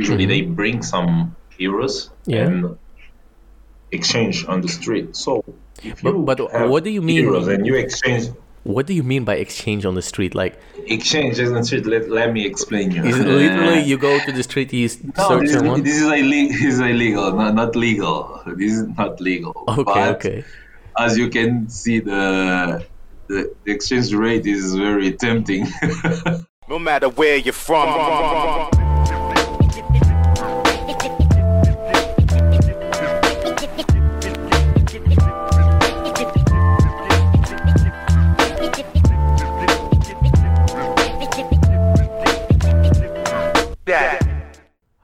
usually they bring some euros Yeah. and exchange on the street. So, But- but what do you mean- Euros and you exchange What do you mean by exchange on the street? Like, exchange on the street. Let, let me explain you. is it literally you go to the street, you s- No, search this, is- someone? this is illegal. This is illegal, not, not legal. This is not legal. Okay, But okay. As you can see, the the, the exchange rate is very tempting. No matter where you're from.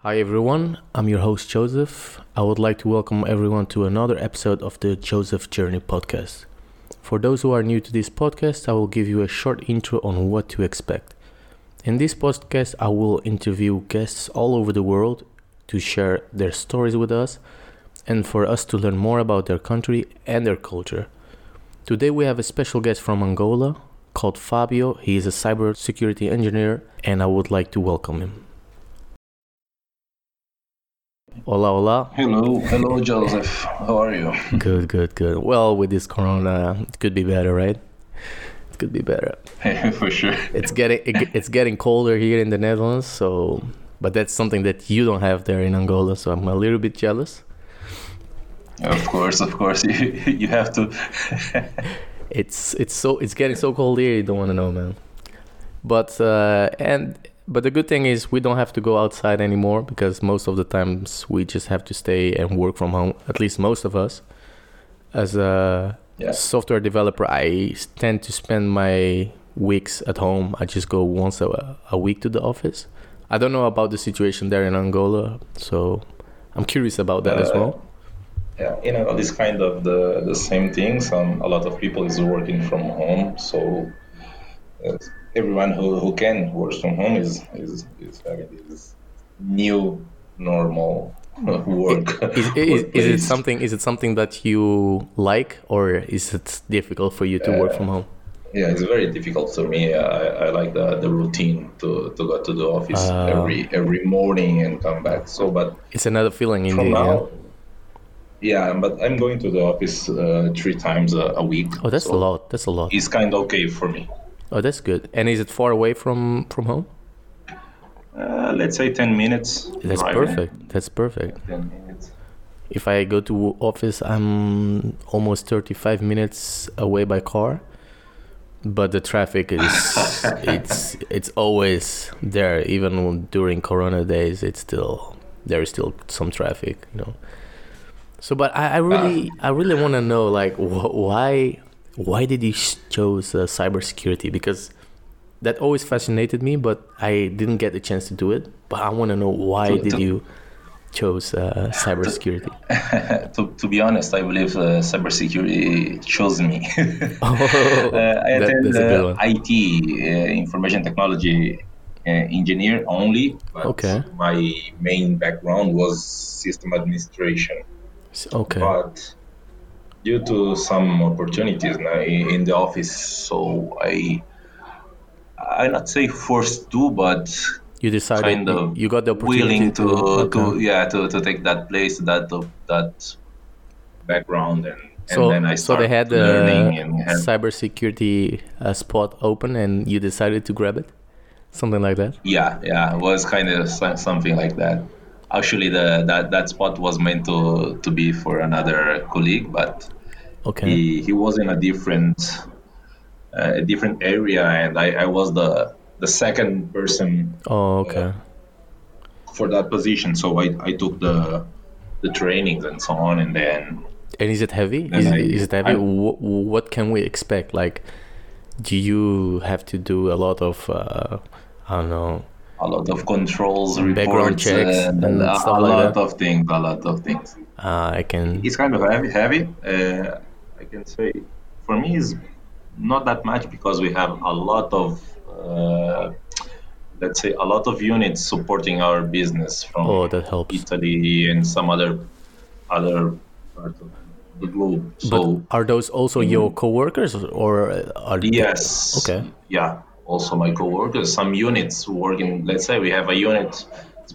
Hi everyone, I'm your host Joseph. I would like to welcome everyone to another episode of the Joseph Journey podcast. For those who are new to this podcast, I will give you a short intro on what to expect. In this podcast, I will interview guests all over the world to share their stories with us and for us to learn more about their country and their culture. Today we have a special guest from Angola called Fabio. He is a cybersecurity engineer and I would like to welcome him. Hola, hola. hello, hello, Joseph. How are you? Good, good, good. Well, with this corona, it could be better, right? It could be better. For sure. It's getting it, it's getting colder here in the Netherlands, so but that's something that you don't have there in Angola, so I'm a little bit jealous. Of course, of course. You, you have to. It's it's so it's getting so cold here, you don't want to know, man. But uh, and but the good thing is we don't have to go outside anymore because most of the times we just have to stay and work from home. At least most of us. As a Yeah. software developer, I tend to spend my weeks at home. I just go once a, a week to the office. I don't know about the situation there in Angola, so I'm curious about that as Uh, well. Yeah, you know, it's kind of the, the same thing. Some a lot of people is working from home, so uh, everyone who, who can works from home is is, is having this new normal uh, work. Is, is, is it something? Is it something that you like, or is it difficult for you to work from home? Yeah, it's very difficult for me. I, I like the, the routine to, to go to the office Ah. every every morning and come back. So, but It's another feeling from indeed. Now, yeah, but I'm going to the office uh, three times a, a week. Oh, that's a lot. That's a lot. It's kind of okay for me. Oh, that's good. And is it far away from from home? Uh, let's say ten minutes. That's driving. perfect. That's perfect. Ten minutes. If I go to office, I'm almost 35 minutes away by car. But the traffic is it's it's always there. Even during Corona days, it's still there is still some traffic. You know. So, but I, I really I really want to know like wh- why why did you chose uh, cybersecurity because that always fascinated me, but I didn't get the chance to do it. But I want to know why To- did to- you chose uh, cybersecurity? to, to be honest, I believe uh, cybersecurity chose me. Oh, Uh, I attend uh. IT, uh, information technology uh, engineer only. But Okay. My main background was system administration. Okay. But due to some opportunities now in the office, so I I not say forced to, but You decided kind you- of you got the opportunity willing to, to okay. yeah to, to take that place that that background and, and So, then I so they had learning the had, cybersecurity uh, spot open, and you decided to grab it, something like that. yeah yeah it was kind of something like that actually the that, that spot was meant to to be for another colleague but Okay. he, he was in a different uh, a different area and I, I was the the second person oh, okay. for that position so I, I took the the trainings and so on and then And is it heavy? Is, I- is it heavy? I'm- What, what can we expect? Like, do you have to do a lot of, uh, I don't know, a lot of controls, Background reports, checks and, and a, stuff a like lot that? of things. A lot of things. uh, I can. It's kind of heavy. Heavy. Uh, I can say, for me, is not that much because we have a lot of, uh, let's say, a lot of units supporting our business from Oh, that helps. Italy and some other other parts of the globe. But So are those also your coworkers, or are they- Yes. Okay. Yeah. Also, my coworkers. Some units working. Let's say we have a unit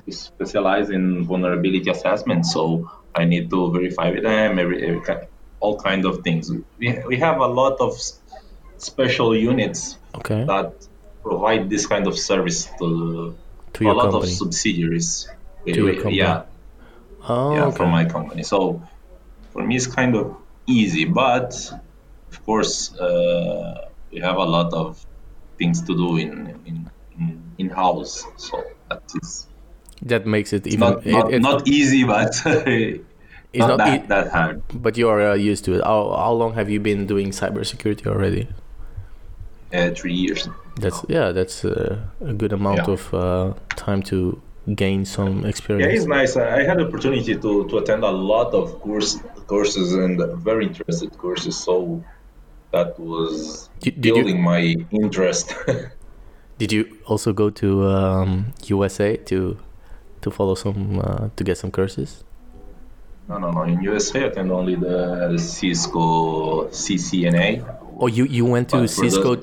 specialized in vulnerability assessment, so I need to verify with them every, every all kind of things. We, we have a lot of special units Okay. that provide this kind of service to, To a lot company. of subsidiaries. To your company. Yeah, Oh, yeah, okay. from my company. So for me, it's kind of easy, but of course, uh, we have a lot of things to do in in in, in house. So that is that makes it even. not not, it's not easy, but It's not, not that e- that hard. But you are uh, used to it. How, how long have you been doing cybersecurity already? Uh, three years. That's yeah, that's uh, a good amount Yeah. of uh, time to gain some experience. Yeah, it's nice. I had the opportunity to, to attend a lot of course courses and very interested courses. So that was Did- did you- building my interest. Did you also go to um, USA to to follow some uh, to get some courses? no, no, no. In USA, I attend only the Cisco CCNA. Oh, you you went to Cisco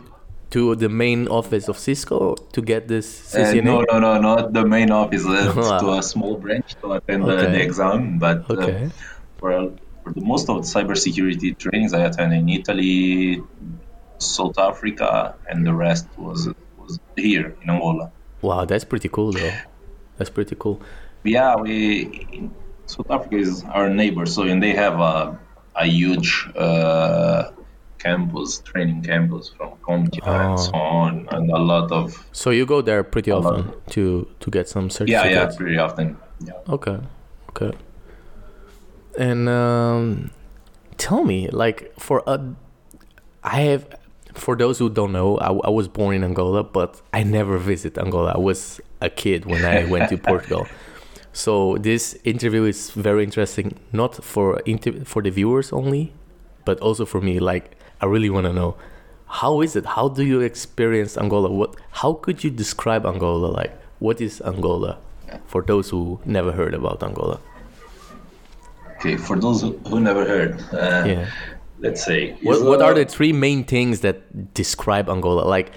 to the main office of Cisco to get this Uh, CCNA? no, no, no, not the main office. Uh, Wow. to a small branch to attend the, Okay. the exam. But uh, Okay. for, for the most of the cybersecurity trainings, I attended in Italy, South Africa, and the rest was was here in Angola. Wow, that's pretty cool though. That's pretty cool. Yeah, we South Africa is our neighbor, so and they have a a huge uh, campus, training campus from CompTIA Oh. and so on, and a lot of So you go there pretty lot. often to to get some yeah, certificates. yeah, pretty often. Yeah. Okay, okay. And um, tell me, like, for a, I have, for those who don't know, I, I was born in Angola, but I never visit Angola. I was a kid when I went to Portugal. So this interview is very interesting, not for inter- for the viewers only, but also for me. Like, I really want to know, how is it? How do you experience Angola? What? How could you describe Angola? Like, what is Angola? For those who never heard about Angola. Okay, for those who, never heard, uh, Yeah. let's say What, what are the three main things that describe Angola? Like,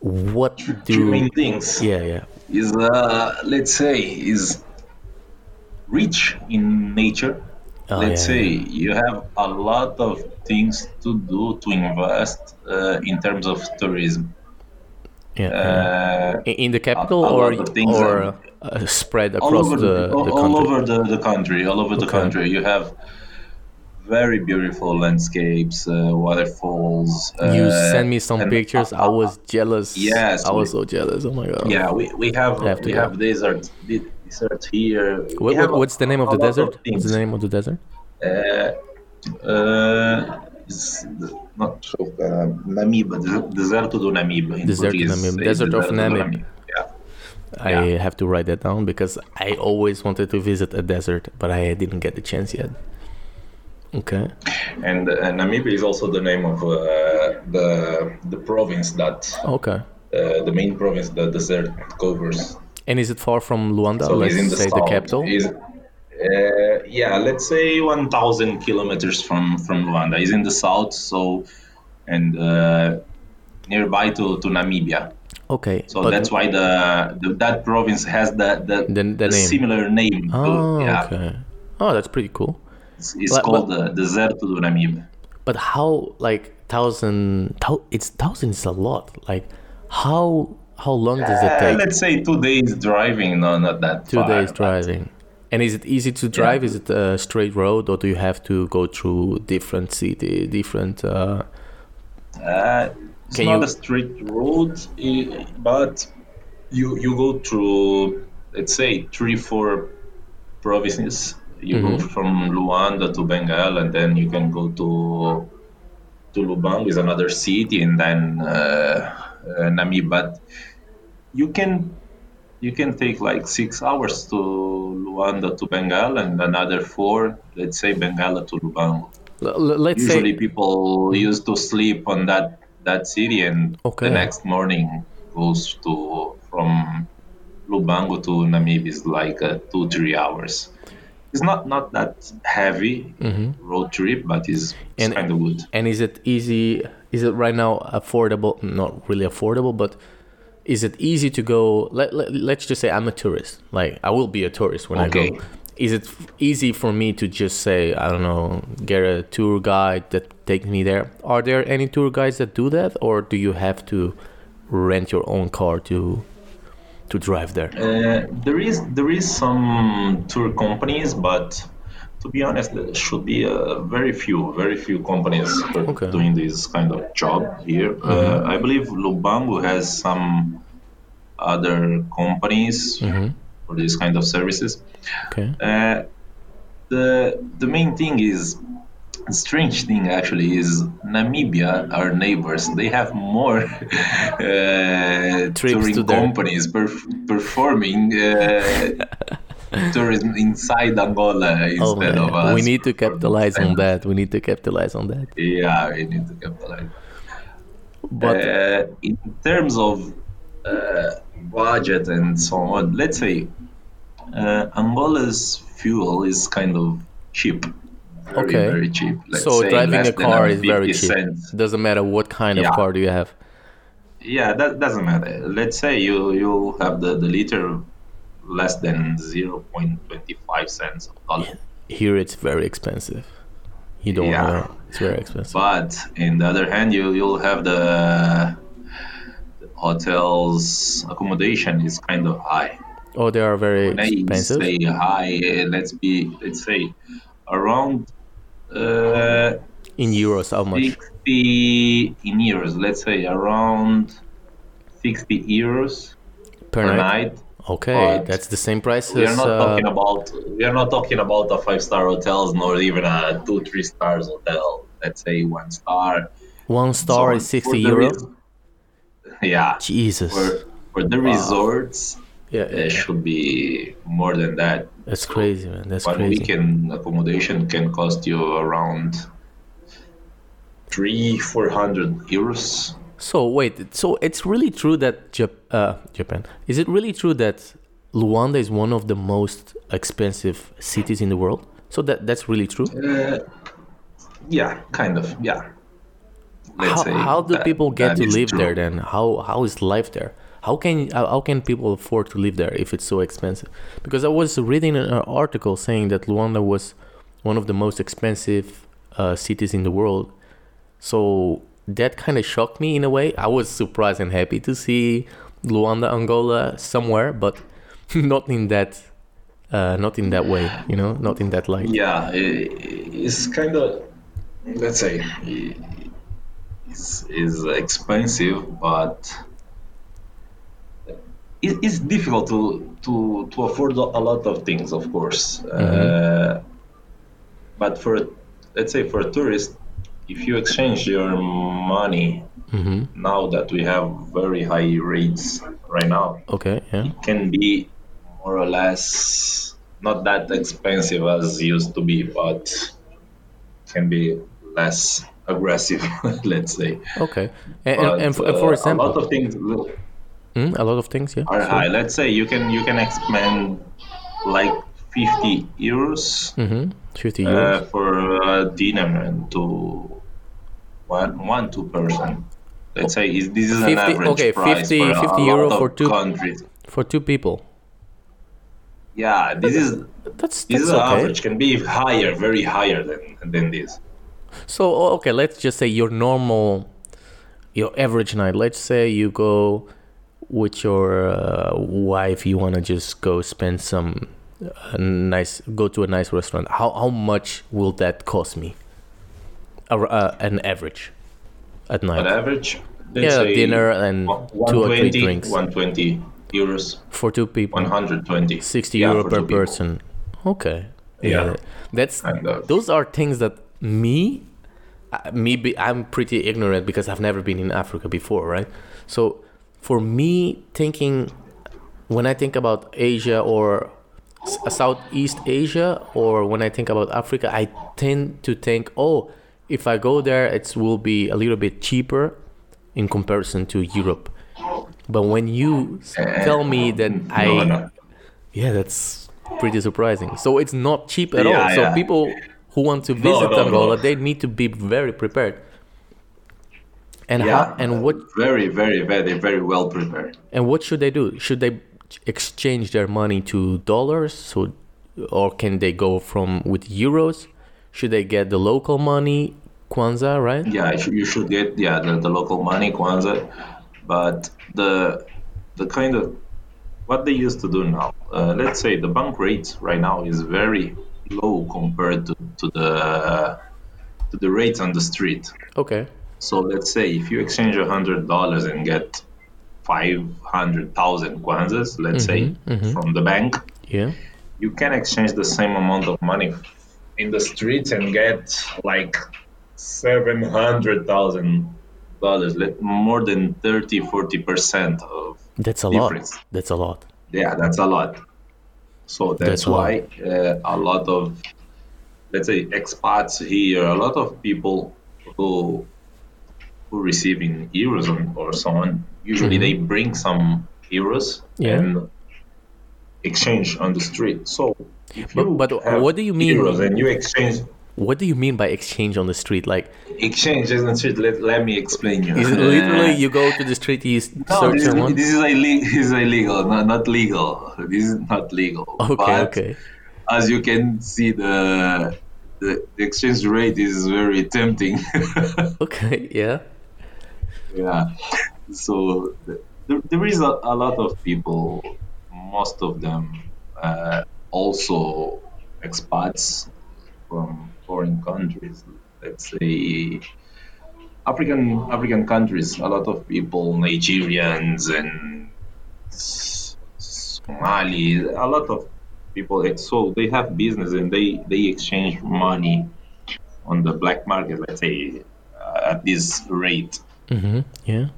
what do? three main things? Yeah, yeah. is uh, let's say is rich in nature. Oh, let's yeah, say you have a lot of things to do to invest uh, in terms of tourism. yeah, yeah. Uh, In, the capital or lot of things or uh, spread all across over the, all, the all country? over the, the country, all over the country, you have very beautiful landscapes, uh, waterfalls. you uh, sent me some and- pictures. I was jealous. Yes, I was we- so jealous. Oh my god. Yeah, we, we have, have we go. have desert desert here. What, what, what's the name of the desert? What's the name of the desert? Uh, uh, not Namib, des- Deserto do Namib. In Deserto Namib, it's Desert of do Namib. Yeah. I Yeah. have to write that down because I always wanted to visit a desert, but I didn't get the chance yet. Okay. And uh, Namibe is also the name of uh, the the province that Okay. uh, the main province that the desert covers. And is it far from Luanda? So Let's in the say the capital. Is uh, yeah, let's say 1,000 kilometers from from Luanda. It's in the south, so and uh, nearby to, to Namibia. Okay. So but- that's why the, the that province has the the, The- the name. similar name. to- Oh, yeah, okay. Oh, that's pretty cool. it's, it's But- called the Deserto do Namib. But how, like, thousand? It's thousand is a lot. Like, how how long does it Uh, take? let's say two days driving, no, not that Two far, days driving. And is it easy to drive? Is it a straight road, or do you have to go through different city, different? Uh, Uh, it's Can not you- a straight road, but you you go through, let's say, three four provinces. You go Mm-hmm. from Luanda to Benguela, and then you can go to to Lubango, is another city, and then uh, uh, Namib. But you can you can take like six hours to Luanda to Benguela, and another four, let's say, Benguela to Lubango l- l- let's usually say people used to sleep on that that city and Okay. the next morning goes to from Lubango to Namib is like uh, two three hours. It's not not that heavy road trip, but it's, it's Mm-hmm. Kind of good. And is it easy? Is it right now affordable? Not really affordable, but is it easy to go? Let, let let's just say I'm a tourist. Like I will be a tourist when I go. Is it easy for me to just say I don't know, get a tour guide that takes me there? Are there any tour guides that do that, or do you have to rent your own car to to drive there? Uh, there is there is some tour companies, but to be honest, there should be uh, very few, very few companies Okay. Mm-hmm. doing this kind of job here. Uh, I believe Lubango has some other companies Mm-hmm. For this kind of services. Okay. Uh, the the main thing is strange thing actually is Namibia, our neighbors, they have more uh, touring to companies perf- performing uh, tourism inside Angola Oh instead man, of us. we need to capitalize on that. We need to capitalize on that. Yeah, we need to capitalize. But Uh, in terms of budget and so on, let's say uh, Angola's fuel is kind of cheap. Very, Okay. very cheap. Let's so driving a car is very cheap. cents. Doesn't matter what kind of car do you have. Yeah, that doesn't matter. Let's say you you have the, the liter less than 0.25 cents of dollar. Here it's very expensive. You don't Yeah. know. It's very expensive. But in the other hand, you you'll have the, the hotels accommodation is kind of high. Oh, they are very When I expensive. say high, let's be let's say around uh, In euros, how much? 60 in euros. Let's say around 60 euros Per per night? night. Okay, But that's the same price We are not Uh, talking about we are not talking about a five star hotels nor even a two three stars hotel. Let's say one star. one star So is 60 the euro. res- yeah, Jesus. for for the resorts, Yeah, it yeah, should be more than that. that's crazy, man. That's crazy. One crazy. weekend accommodation can cost you around three four hundred euros. So wait, so it's really true that Jap- uh, Japan is it really true that Luanda is one of the most expensive cities in the world? So that that's really true. Uh, yeah, kind of. Yeah. How, say how do that- people get to live true. there then? How how is life there? How can how how can people afford to live there if it's so expensive? Because I was reading an article saying that Luanda was one of the most expensive uh, cities in the world. So that kind of shocked me in a way. I was surprised and happy to see Luanda, Angola somewhere, but not in that uh, not in that way. You know, not in that light. Yeah, it's kind of let's say it's, is expensive, but it, it's difficult to to to afford a lot of things, of course. Uh, but for let's say for a tourist, if you exchange your money hmm now that we have very high rates right now, Okay. Yeah. can be more or less not that expensive as used to be, but can be less aggressive, let's say. Okay. And, But, and, for, uh, for example, a lot of things Hmm? a lot of things. Yeah. are high. Let's say you can you can expend like 50 euros Mm-hmm. 50 euros. uh, for uh, dinner and to one one two person. Let's say is this is 50 an average okay, price 50 for a 50 lot euro for two- countries. for two people. Yeah, this is That's This is okay. average, can be higher, very higher than than this. So okay, let's just say your normal, your average night. Let's say you go with your uh, wife. You wanna just go spend some uh, nice, go to a nice restaurant. How how much will that cost me? A, uh, an average at night. On average, let's yeah, dinner and two or three 120, drinks 120 euros, for two people. 120. 60 Yeah, euro per two people. person. Okay. Yeah. That's Kind of. those are things that me uh, me be, I'm pretty ignorant because I've never been in Africa before, right? So for me thinking when I think about Asia or S- Southeast Asia or when I think about Africa, I tend to think, "Oh, if I go there, it will be a little bit cheaper in comparison to Europe." But when you tell me that I No, no. yeah, that's pretty surprising. So it's not cheap at Yeah, all. So yeah. people who want to visit no, Angola, no. they need to be very prepared. And yeah, how and what very, very, very, very well prepared. and what should they do? Should they exchange their money to dollars? So, or can they go from with euros? Should they get the local money, kwanza, right? Yeah, you should, get yeah the, the local money kwanza, but the the kind of what they used to do now. Uh, let's say the bank rate right now is very low compared to, to the to the rates on the street. Okay. So let's say if you exchange a hundred dollars and get five hundred thousand kwanzas, let's say mm-hmm, mm-hmm. from the bank, Yeah. you can exchange the same amount of money in the streets and get like seven hundred thousand dollars, more than 30 40 percent of That's a lot. That's a lot. Yeah, that's a lot. So that's, That's why uh, a lot of, let's say, expats here, a lot of people who who receive in euros or, so on, usually they bring some euros Mm-hmm. Yeah. and exchange on the street. So, But- but what do you mean- Euros and you exchange What do you mean by exchange on the street? Like, exchange on the street. Let, let me explain you. is it literally you go to the street, you s- No, search this is, someone? this is illegal. This is illegal. Not, not legal. This is not legal. Okay, But okay. As you can see, the the, the exchange rate is very tempting. Okay, yeah. yeah. So there, there is a, a lot of people. Most of them uh, also expats from foreign countries. Let's say African African countries. A lot of people, Nigerians and Somali. A lot of people. So they have business and they they exchange money on the black market. Let's say uh, at this rate. Mm-hmm. Yeah.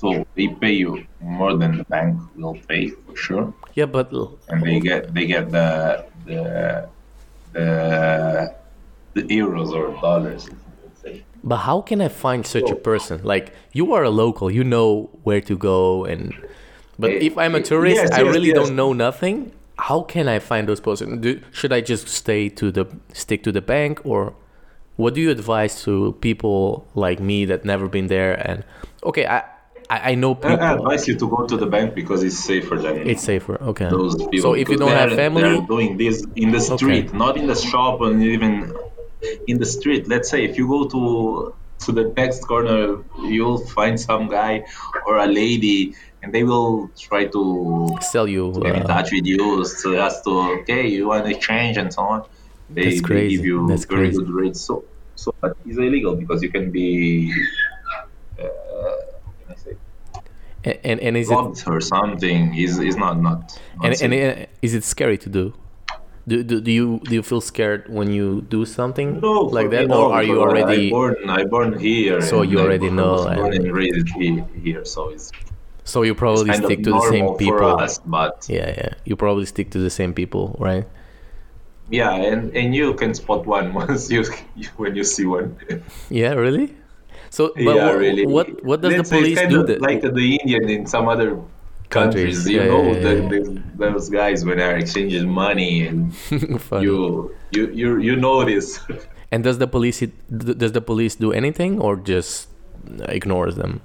So they pay you more than the bank will pay for sure, Yeah, but and they get they get the the the, the euros or dollars. but how can I find such a person? Like, you are a local, you know where to go, and but if I'm a eh, tourist, yes, I really yes. don't know nothing. How can I find those persons? Do, should I just stay to the stick to the bank, or what do you advise to people like me that never been there? And okay, I I, know I people. I advise you to go to the bank because it's safer than It's safer. Okay. those people. So if you don't have family, they're doing this in the street, not in the shop, and even in the street. Let's say if you go to to the next corner, you'll find some guy or a lady, and they will try to sell you. to get in Uh, touch with you so as to okay you want to exchange and so on they, That's they give you That's very crazy. good rates so so but it's illegal because you can be uh, can I say and, and and is it or something is is not not, not and, and is it scary to do? Do, do, do you do you feel scared when you do something no, like me, that, no, or are you I- already? I born I born here So you I already know was born and- raised here, here so it's So you probably stick to the same people. us but Yeah, yeah. You probably stick to the same people, right? yeah and and you can spot one once you when you see one Yeah, really. So, but yeah, wha- really. what what does Let's the police do? That like the Indian in some other Countries, you yeah, know, yeah, the, yeah. the, those guys when they're exchanging money and you you you you notice. And does the police does the police do anything or just ignores them?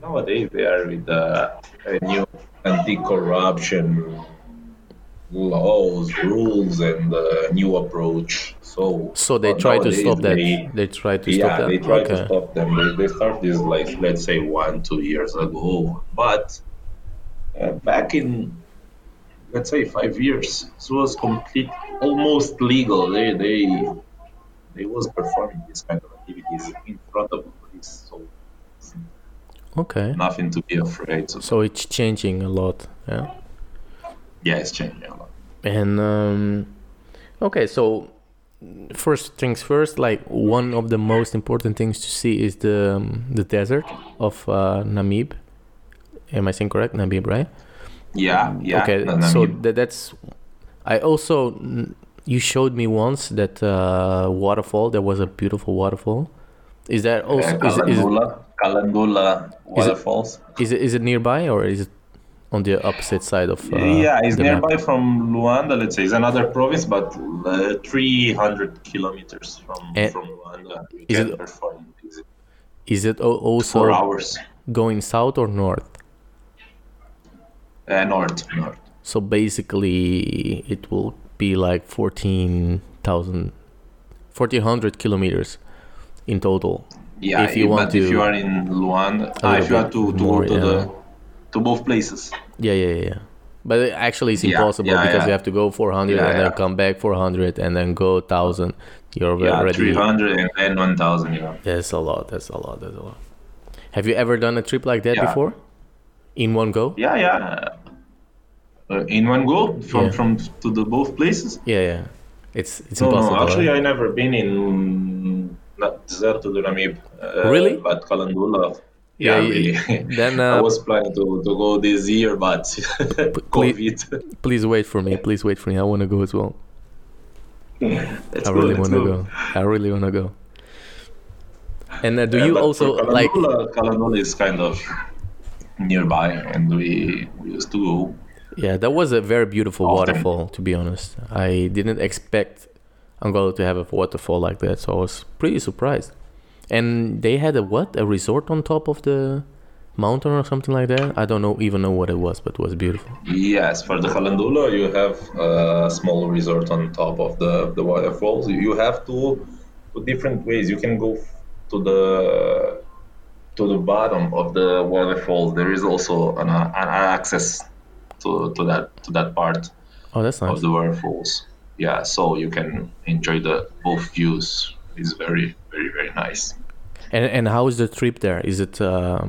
Nowadays they are with the uh, new anti-corruption laws, rules, and uh, new approach. So So they try to stop that. They, They try to yeah, stop that. they try okay. to stop them. They, they start this like let's say one two years ago, but uh, back in let's say five years, it was complete almost legal. They they they was performing this kind of activities in front of the police, so Okay. nothing to be afraid. of. So it's changing a lot. Yeah. Yeah, it's changing a lot. And um, okay, so first things first, like one of the most important things to see is the um, the desert of uh, Namib. Am I saying correct? Namib, right? Yeah, yeah. okay, so that's. I also you showed me once that uh, waterfall. There was a beautiful waterfall. Is that also uh, is, is, Kalandula, Kalandula waterfalls. is it is it nearby or is it on the opposite side of? Uh, yeah, it's the map? nearby from Luanda. Let's say it's another province, but uh, 300 kilometers from Eh, from Luanda. Is it- perform visit. Is it also four hours. going south or north? Uh, north, north. So basically, it will be like 14,000, 1400 kilometers in total. Yeah, If you but want if to- you are in luanda ah, if you want to, to go to yeah. the to both places. Yeah, yeah, yeah, yeah. But actually, it's impossible yeah, because yeah. you have to go 400 Yeah, and then come back 400 and then go 1000. You're Yeah, already. three hundred and then one thousand. Yeah. That's a lot. That's a lot. That's a lot. Have you ever done a trip like that Yeah. before? In one go? Yeah, yeah. Uh, in one go from Yeah. from to the both places. Yeah, yeah. It's it's No, impossible. no, actually, right? I never been in not Deserto de Namib. Uh, Really? But Kalandula. Yeah, Yeah, really. then, I uh, was planning to, to go this year, but COVID. Please wait for me. Please wait for me. I want to go as well. Let's I go, really want to go. I really want to go. And uh, do Yeah, you also for like? Kalandula, Kalandula is kind of nearby, and we, we used to go. Yeah, that was a very beautiful Often. waterfall. To be honest, I didn't expect Angola to have a waterfall like that, so I was pretty surprised. And they had a what? A resort on top of the mountain or something like that. I don't know even know what it was, but it was beautiful. Yes, for the Kalandula, you have a small resort on top of the, the waterfalls. You have two, two different ways. You can go to the to the bottom of the waterfalls. There is also an, uh, an access to, to that to that part Oh, that's nice. of the waterfalls. Yeah, so you can enjoy the both views. It's very very very nice. And and how is the trip there? Is it uh,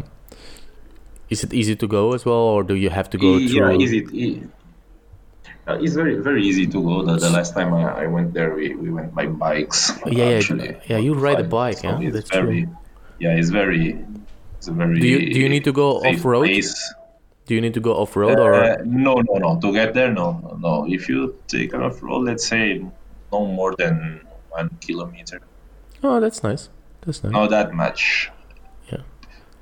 is it easy to go as well, or do you have to go yeah, through? easy. e- uh, it's very very easy to go. The, the last time I, I went there, we, we went by bikes. Yeah, yeah, actually. yeah, you ride a bike, So yeah, that's very, true. Yeah, it's very, it's a very. Do you do you need to go off road? Do you need to go off road or? Uh, no, no, no. To get there, no, no. If you take an off road, let's say no more than one kilometer. Oh, that's nice. That's nice. Not that much. Yeah.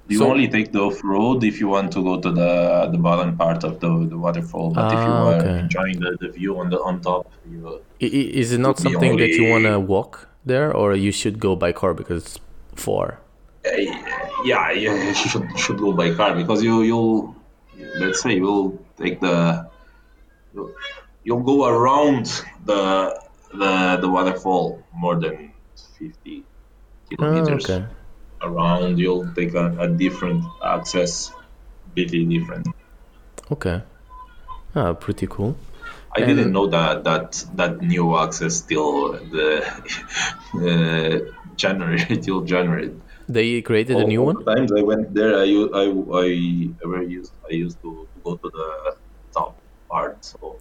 You So- only take the off road if you want to go to the the bottom part of the, the waterfall. But if you Ah, are okay. enjoying the, the view on the on top, you, Is it not something that you want to walk there, or you should go by car because it's far? Uh, yeah, yeah, you should should go by car because you you'll let's say you'll take the you'll, you'll go around the the the waterfall more than fifty Oh, kilometers okay. around. You'll take a, a different access, completely different. Okay. Ah, pretty cool. I And- didn't know that that that new access till the uh, January till January. They created a new All one. times I went there, I I I ever used I used to, to go to the top part. So,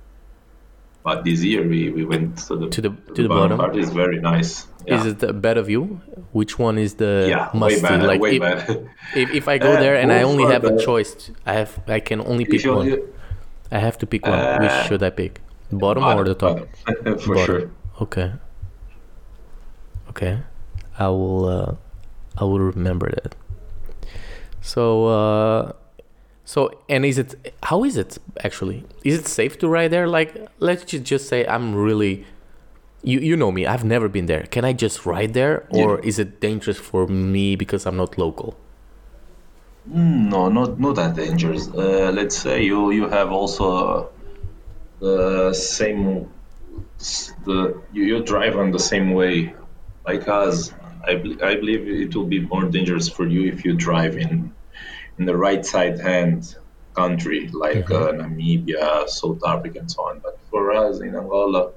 but this year we, we went to the To the- to the bottom? part. Is very nice. Yeah. Is it a better view? Which one is the yeah, way better, like way if, better. if, if I go Uh, there and I only have a choice, I have I can only pick If one. I have to pick one. Which Uh, should I pick? The bottom or the top? bottom, for Bottom. sure. Okay. Okay. I will uh I will remember that. So uh so and is it how is it actually? Is it safe to ride there? Like let's ju- just say I'm really you you know me, I've never been there. Can I just ride there or is it dangerous for me because I'm not local? No, not not that dangerous. Uh, let's say you you have also the same the you, you drive on the same way like us. I, I believe it will be more dangerous for you if you drive in in the right side hand country like uh, Namibia, South Africa, and so on. But for us in Angola,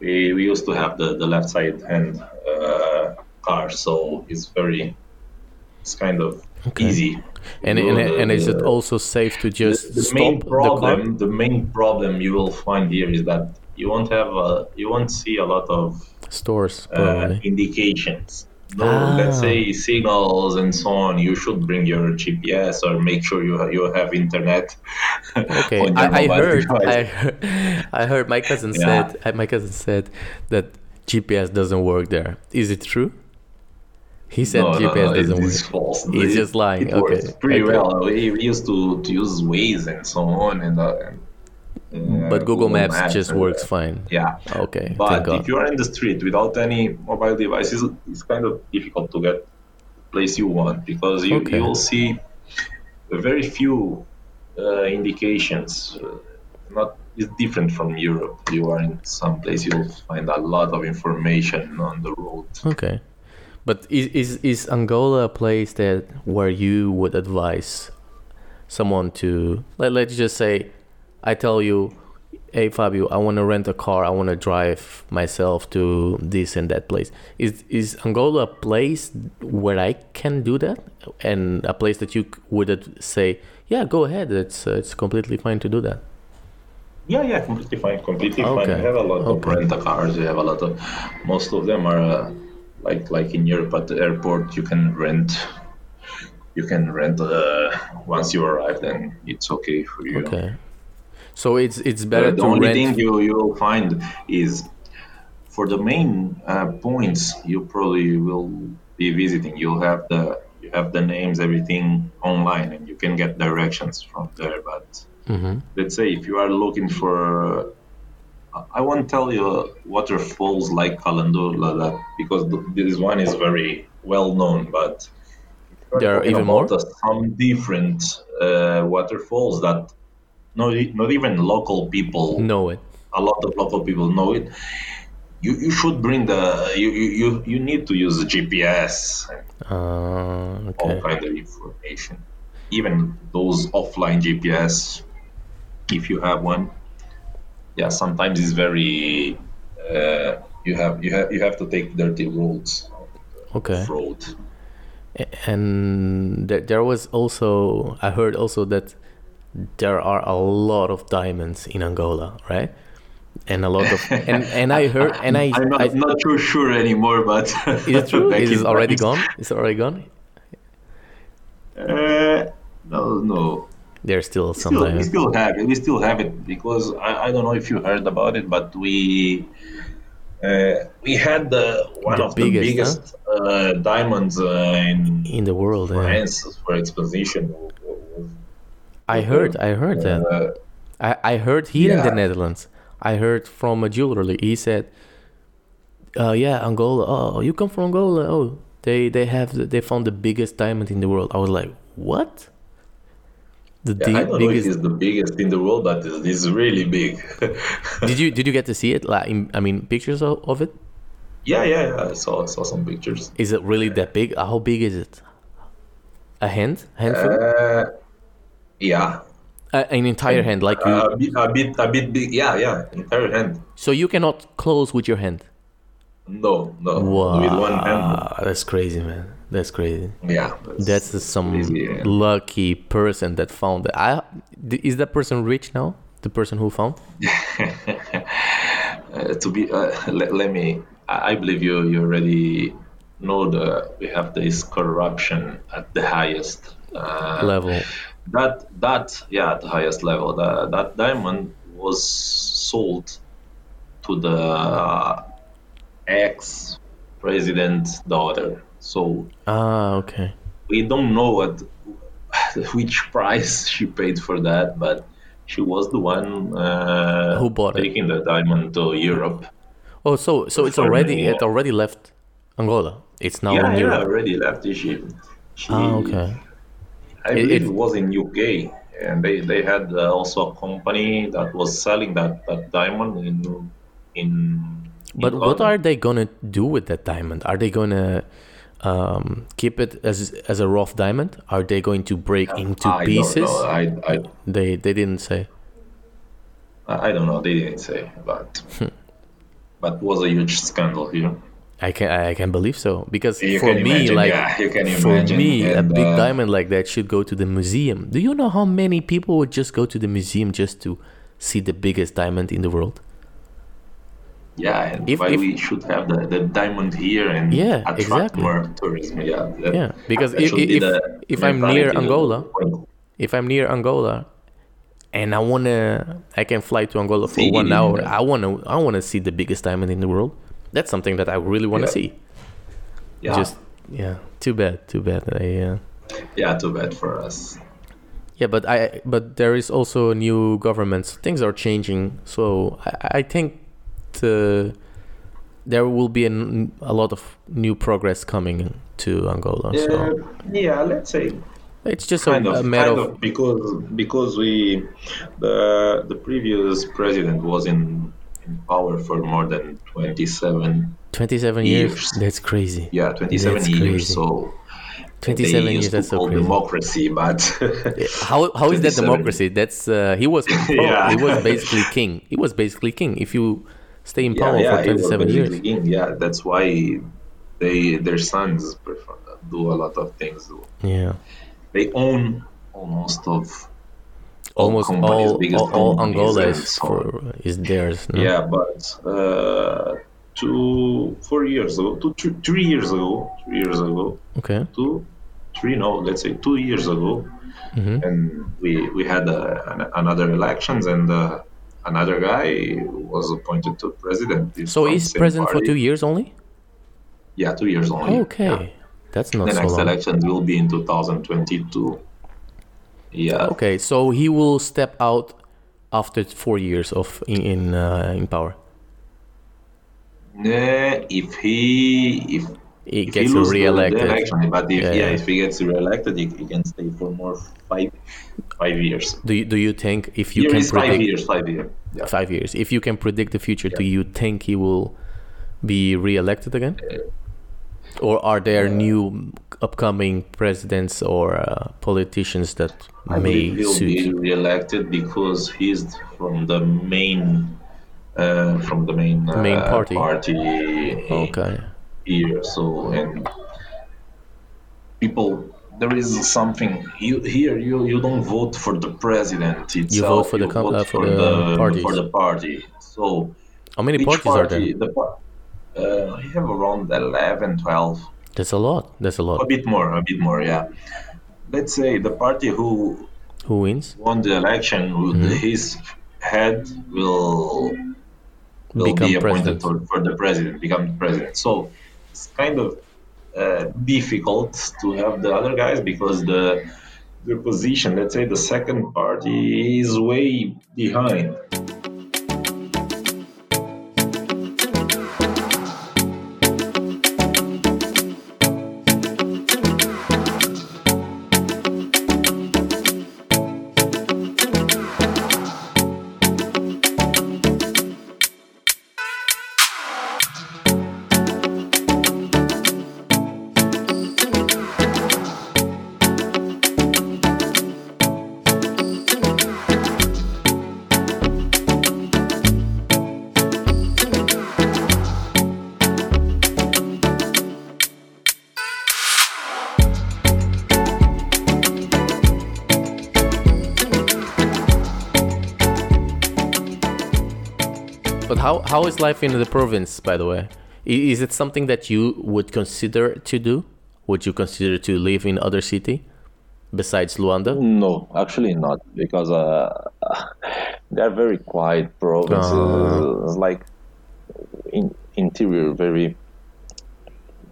we, we used to have the, the left side hand uh, car, so it's very it's kind of Okay. easy. And and, the- and is it also safe to just the, the stop main the car? problem the, main problem you will find here is that you won't have a, you won't see a lot of Stores uh, indications no Ah. let's say signals and so on you should bring your gps or make sure you ha- you have internet Okay, I, I heard. I heard, I heard my cousin Yeah. said, uh, my cousin said that GPS doesn't work there. Is it true? He said no, no, GPS no, doesn't it's, it's work. false. He's It- just lying. It Okay, works pretty okay. well. We, used to, to use Waze and so on, and, uh, and But Google Maps just works uh, fine. Yeah, Okay, But God. if you are in the street without any mobile devices, it's kind of difficult to get the place you want because you Okay. you will see very few uh, indications. Uh, not it's different from Europe. You are in some place you'll find a lot of information on the road. Okay. But is, is is Angola a place that where you would advise someone to let let's just say I tell you, hey Fabio, I want to rent a car, I want to drive myself to this and that place. Is is Angola a place where I can do that, and a place that you would say, yeah, go ahead, it's uh, it's completely fine to do that. Yeah, yeah, completely fine, completely fine. Okay. You have a lot of Okay. rent cars. You have a lot of, most of them are uh, like like in Europe at the airport. You can rent, you can rent uh, once you arrive. Then it's okay for you. Okay. So it's it's better Uh, the to only rent. thing you you'll find is for the main uh, points you probably will be visiting. You'll have the you have the names, everything online, and you can get directions from there. But Mhm. let's say if you are looking for I won't tell you waterfalls like Calandula that because th- this one is very well known, but There are even more? uh, some different uh, waterfalls that not not even local people Know it. a lot of local people know it. You, you should bring the you, you, you, need to use the GPS and Uh, all kind of information. Even those offline GPS, if you have one, yeah, sometimes it's very. Uh, you have you have you have to take dirty roads, Okay. road. And there, there was also I heard also that there are a lot of diamonds in Angola, right? And a lot of and and I heard and I, I'm not, I not too sure anymore, but is it true? Is it already times- gone? Is it already gone? Uh, no, no. There's still some still, we still have it. We still have it because I, I don't know if you heard about it, but we uh, we had the one The of biggest, the biggest uh, diamonds uh, in in the world. yeah. France for exposition. I heard. I heard that. Uh, I, I heard here in the Netherlands. I heard from a jeweler. He said, uh, "Yeah, Angola. Oh, you come from Angola. Oh, they they have the, they found the biggest diamond in the world." I was like, "What? The yeah, I don't know if biggest? it's the biggest in the world, but it is really big. did you did you get to see it? Like, in, I mean, pictures of, of it. yeah, yeah, yeah. I saw saw some pictures. Is it really that big? How big is it? A hand? Handful? Uh, yeah, Uh, an entire hand, like you. a bit, a bit, a bit big. Yeah, yeah, entire hand. so you cannot close with your hand. No, no, Wow, with one hand. that's crazy, man. That's crazy. Yeah, That's the- some crazy, yeah. lucky person that found it. I is that person rich now? The person who found? uh, to be uh, let, let me I I believe you you already know the we have this corruption at the highest uh, Level. That that yeah at the highest level that that diamond was sold to the ex president's daughter so Ah, okay. we don't know what which price she paid for that but she was the one uh, Who bought it? taking the diamond to Europe Oh, so so it's already it already left Angola. It's now yeah, in yeah, Europe. already left Egypt. She, Ah, okay. I It- believe it- was in UK, and they they had uh, also a company that was selling that, that diamond in in. But in what are they gonna do with that diamond? Are they gonna um, keep it as as a rough diamond? Are they going to break into I pieces? Don't know. I, I They they didn't say. I don't know. They didn't say, but Hmm. but was a huge scandal here. I can I can believe so because You for me imagine, like yeah, for imagine, me a big uh, diamond like that should go to the museum. Do you know how many people would just go to the museum just to see the biggest diamond in the world? Yeah, and If- why if- we should have the, the diamond here and Yeah, attract exactly. more tourism. Yeah, that- Yeah, because if- if- the if I'm near mentality of the Angola. If I'm near Angola and I wanna I can fly to Angola for See, one hour, yeah. I wanna I wanna see the biggest diamond in the world. That's something that I really wanna Yeah. see. Yeah, Just yeah, too bad, too bad. I uh, yeah, too bad for us. Yeah, but I but there is also a new government. So things are changing. So I, I think the there will be an, a lot of new progress coming to Angola. Uh, So yeah, let's say it's just a, of, a matter kind of, of because because we the the previous president was in in power for more than 27 27 years. years. That's crazy. yeah 27 That's years crazy. so 27 they years. used That's to so call crazy. democracy but How how is that democracy? That's uh, he was Yeah. he was basically king. He was basically king. If you stay in yeah, power yeah, for he was 27 years, king. yeah that's why they their sons prefer, do a lot of things yeah, they own almost of almost all all, all Angola is for is theirs. No? Yeah, but uh, two, four years ago, two, three, three years ago, three years ago, Okay. two, three, no, let's say two years ago, Mhm. and we we had uh, an, another elections, and uh, another guy was appointed to president. He's So he's president for two years only. Yeah, two years only. Okay, Yeah. that's not The so next long. elections will be in 2022. Yeah. Okay, so he will step out after four years of in in, uh, in power. Uh, if he if He if gets he re-elected. Election, but if, Yeah, yeah, yeah. if he gets re-elected, he, he can stay for more five five years. Do you, do you think if you Here can is five predict years, five years. Yeah. five years, if you can predict the future, do you think he will be re-elected again? Or are there new upcoming presidents or uh, politicians that I may he'll suit? be re-elected because he's from the main uh, from the main uh, Main party. party Okay. here. So and people, there is something you here. You you don't vote for the president itself. vote for the com- vote uh, for the parties. for the party. So How many parties are there? The uh, I have around 11, 12. That's a lot. That's a lot. A bit more, a bit more, yeah. Let's say the party who Who wins? won the election, Mm-hmm. his head will will Become be appointed for, for the president, become the president. So it's kind of uh, difficult to have the other guys because the their position, let's say the second party, is way behind. How, how is life in the province, by the way? Is it something that you would consider to do? Would you consider to live in other city besides Luanda? No, actually not, because uh, they're very quiet provinces, Ah. like in, interior, very,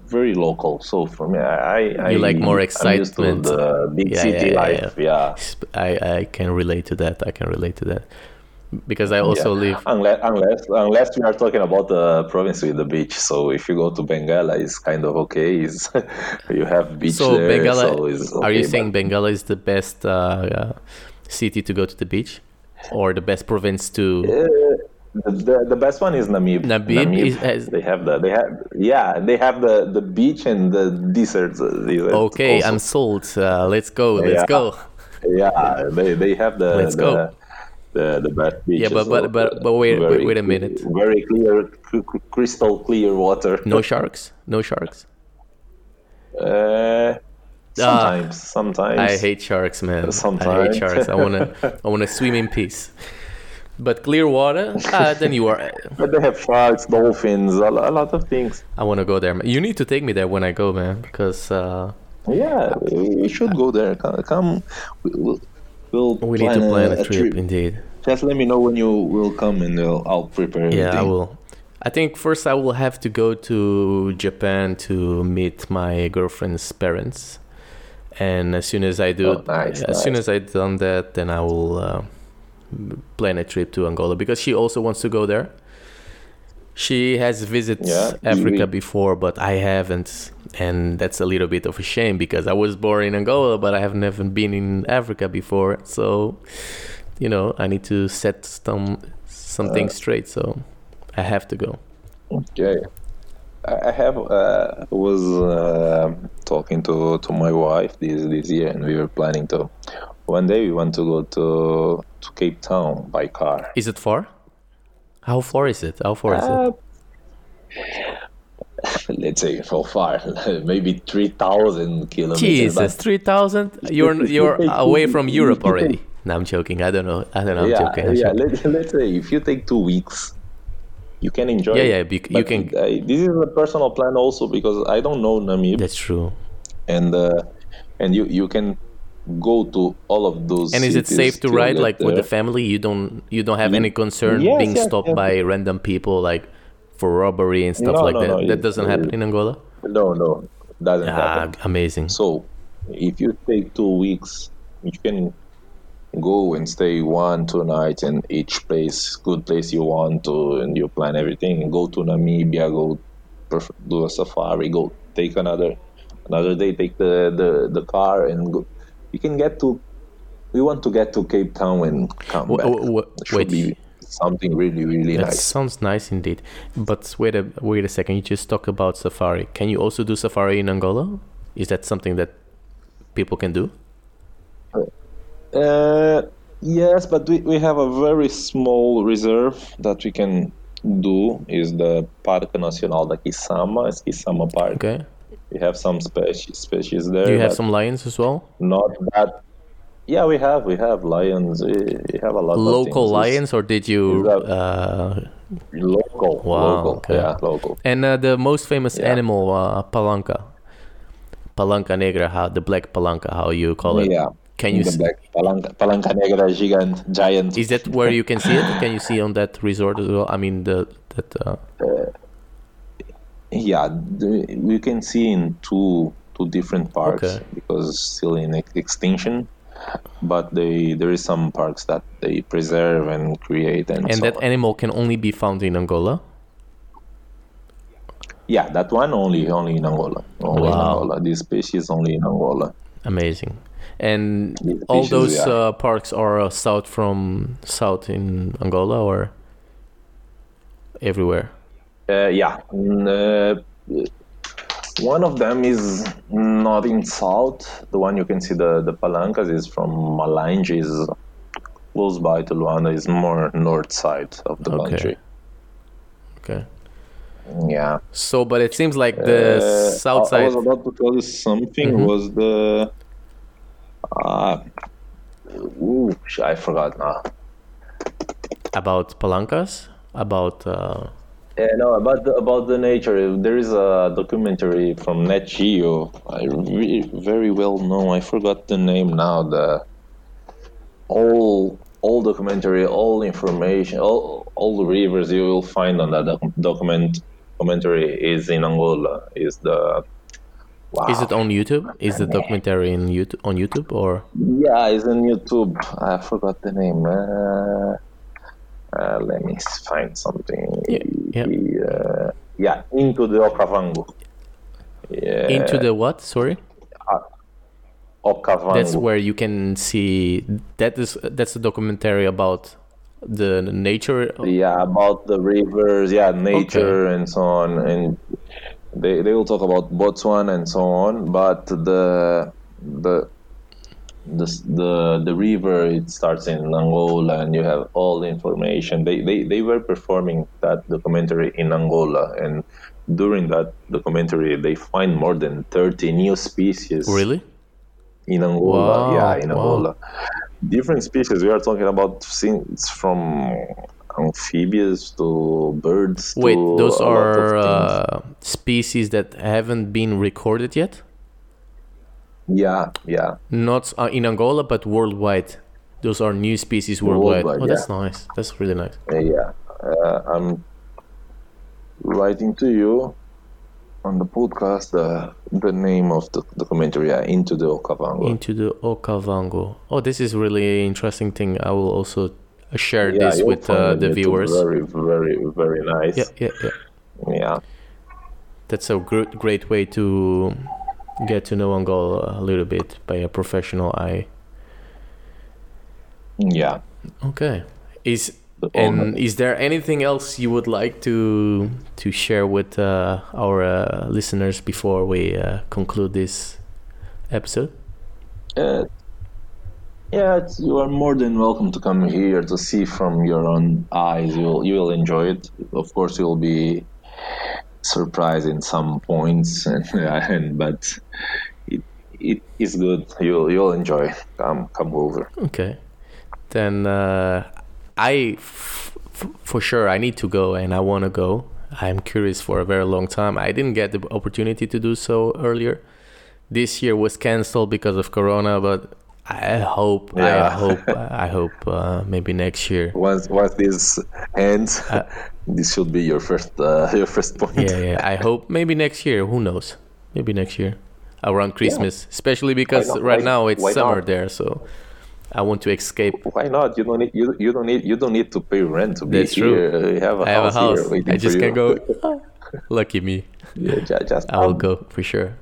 very local. So for me, I, I You like more I'm used to excitement. the big Yeah, city yeah, yeah, life. Yeah. I, I can relate to that. I can relate to that. Because I also yeah. live. Unless, unless, unless we are talking about the province with the beach. So if you go to Benguela, it's kind of okay. It's, you have beach So there. Benguela, so it's are you okay, saying but- Benguela is the best uh, uh, city to go to the beach, or the best province to? The, the, the best one is Namibe. Namibe is- has- they have the they have yeah they have the the beach and the deserts. uh, deserts Okay, also. I'm sold. Uh, let's go. Let's Yeah. go. yeah they, they have the Let's the, go. The the best beaches. but- but- but- but wait- wait- wait a minute. Very clear, cr- cr- crystal clear water. No sharks. No sharks. Uh, sometimes, sometimes. Ah, I hate sharks, man. Sometimes I hate sharks. I wanna, I wanna swim in peace. But clear water, ah, then you are. But they have sharks, dolphins, a, a lot of things. I wanna go there. man. You need to take me there when I go, man, because uh, Yeah, we should go there. Come, we'll, we'll need to plan a, trip, Indeed. Just let me know when you will come, and I'll, I'll prepare. Yeah, I will. I think first I will have to go to Japan to meet my girlfriend's parents, and as soon as I do, Oh, nice, as soon as I done that, then I will uh, plan a trip to Angola because she also wants to go there. She has visited Yeah, Africa we- before, but I haven't, and that's a little bit of a shame because I was born in Angola, but I have never been in Africa before. So, you know, I need to set some some things straight. So, I have to go. Okay. I I have uh, was uh, talking to, to my wife this this year, and we were planning to. One day we want to go to to Cape Town by car. Is it far? How far is it? How far is Uh, it? let's say so far, maybe three thousand kilometers. Jesus, three thousand! You're you're away from Europe already. No, I'm joking. I don't know. I don't know. I'm yeah, joking. I'm yeah. joking. Let, let's say if you take two weeks, you can enjoy. Yeah, yeah, bec- you can- uh, this is a personal plan also because I don't know Namibia, That's true. and uh, and you you can go to all of those. And is it safe to ride like with the family? You don't you don't have any concern Yes, being yes, stopped yes. by random people like for robbery and stuff No, like no, that. no, that doesn't happen in Angola. No, no, doesn't Ah, happen. amazing. So, if you take two weeks, you can go and stay one, two nights in each place, good place you want to, and you plan everything. Go to Namibia, go do a safari, go take another another day, take the, the, the car and go. You can get to. We want to get to Cape Town and come back. wh- wh- It should wait. be something really, really That nice. sounds nice indeed. But wait a wait a second. You just talked about safari. Can you also do safari in Angola? Is that something that people can do? Uh, yes, but we, we have a very small reserve that we can do is the Parque Nacional da Kisama, it's Kisama Park. Okay. We have some species species there. Do you have some lions as well? Not that. Yeah, we have we have lions. We we have a lot. Local lions, or did you? Uh, Local. Wow, Local. okay. Yeah, local. and uh, the most famous Yeah. animal, uh, palanca. Palanca negra, how the black palanca, how you call it? Yeah. Can you the s- black palanca, palanca negra gigant giant? Is that where you can see it? Can you see on that resort as well? I mean, the that. Uh, Yeah, the, we can see in two two different parks Okay. because still in ex- extinction. But they there is some parks that they preserve and create and, and so that on. animal can only be found in Angola. yeah, that one only only in Angola. Only in Angola. This species only in Angola. Amazing. And The all those yeah. uh, parks are uh, south from south in Angola or everywhere. Uh, yeah. Mm, uh, one of them is not in south. The one you can see the the palancas is from Malange, is close by to Luanda. Is more north side of the Okay. country. Okay. Yeah. So, but it seems like the Uh, south side. I was about to tell you something. Mhm. Was the uh, ooh, I forgot now. about palancas about uh, Yeah, no, about the, about the nature. There is a documentary from Nat Geo. I re- very well know. I forgot the name now. The all all documentary, all information, all all the rivers you will find on that doc- document documentary is in Angola. Is the wow. is it on youtube is the documentary in youtube on youtube or Yeah, it's on YouTube. I forgot the name. Uh, uh, let me find something. Yeah, yeah. Uh, yeah, into the Okavango. Yeah, into the what sorry Okavango. that's where you can see that is that's a documentary about the nature Yeah, about the rivers. Yeah, nature and so on, and they they will talk about Botswana and so on. But the the the the the river it starts in Angola, and you have all the information. They they they were performing that documentary in Angola, and during that documentary, they find more than thirty new species really in Angola. Wow, Yeah, in wow. Angola. Different species. We are talking about things from amphibians to birds. wait to those a lot of are uh, species that haven't been recorded yet yeah, yeah. not uh, in angola but worldwide those are new species worldwide, Worldwide, oh that's yeah. nice that's really nice Uh, yeah, uh, I'm writing to you on the podcast the the name of the documentary. Yeah, into the Okavango. into the okavango oh this is really interesting thing i will also share Yeah, this with uh, the viewers. Very, very, very nice. Yeah, yeah, yeah. Yeah. That's a great great way to get to know Angola a little bit by a professional eye. Yeah. Okay. Is and is there anything else you would like to to share with uh, our uh, listeners before we uh, conclude this episode? Uh, yeah, it's, you are more than welcome to come here to see from your own eyes. You'll you will enjoy it. Of course, you'll be surprised in some points, and, and but it it is good. You'll you'll enjoy. Come come over. Okay. Then uh, for sure, I need to go and I want to go. I'm curious for a very long time. I didn't get the opportunity to do so earlier. This year was cancelled because of Corona, but I hope, Yeah. I hope, I hope uh, maybe next year. Once once this ends, this should be your first uh, your first point. Yeah, yeah. I hope maybe next year. Who knows? Maybe next year, around Christmas, especially because right Why- now it's summer not? there, so I want to escape. Why not? You don't need you, you don't need you don't need to pay rent to be That's true. here. You have a I have a house, house. I just can go. Lucky me. Yeah, ju- just I will come. go for sure.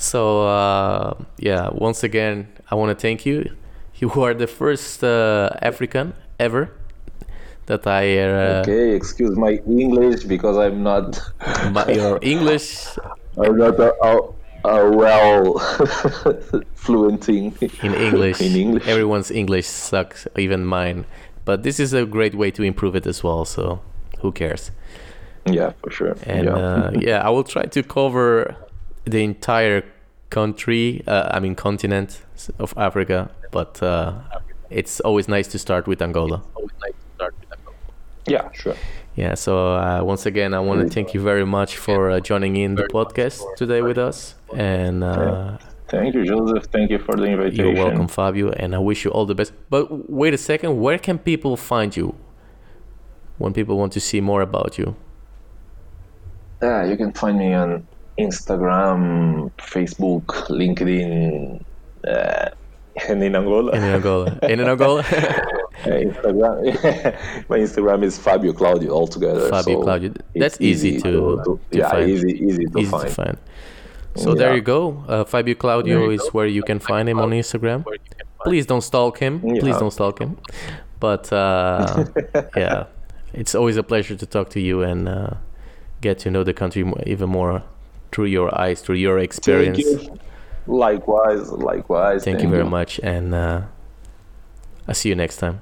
So uh, yeah, once again, I want to thank you. You are the first uh, African ever that I. Uh, Okay, excuse my English because I'm not your English I'm not a, a, a well fluent in in English. in English. Everyone's English sucks, even mine. But this is a great way to improve it as well. So who cares? yeah, for sure. And yeah. uh, yeah, I will try to cover the entire country. Uh, I mean, continent of Africa. But uh, it's always nice to start with Angola. yeah, sure. Yeah. So uh, once again, I want to thank you very much for uh, joining in the podcast today with us. And uh, Thank you, Joseph. Thank you for the invitation. you're welcome, Fabio. And I wish you all the best. But wait a second, where can people find you when people want to see more about you? Yeah, you can find me on Instagram, Facebook, LinkedIn, uh, and in Angola. In Angola. In Angola. Instagram. my Instagram is Fabio Claudio altogether. Fabio so Claudio. That's easy to- to yeah, find. easy, easy to easy find. to find. So there you go. Uh, Fabio Claudio is where you can find him on Instagram. Please don't stalk him. Please don't stalk him. But uh, yeah, it's always a pleasure to talk to you and uh, get to know the country even more through your eyes, through your Thank experience. you. Likewise, likewise. Thank, you very much, and uh, I'll see you next time.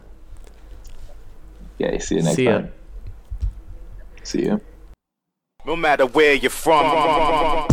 Yeah, see you next See ya. time. See you. No matter where you're from.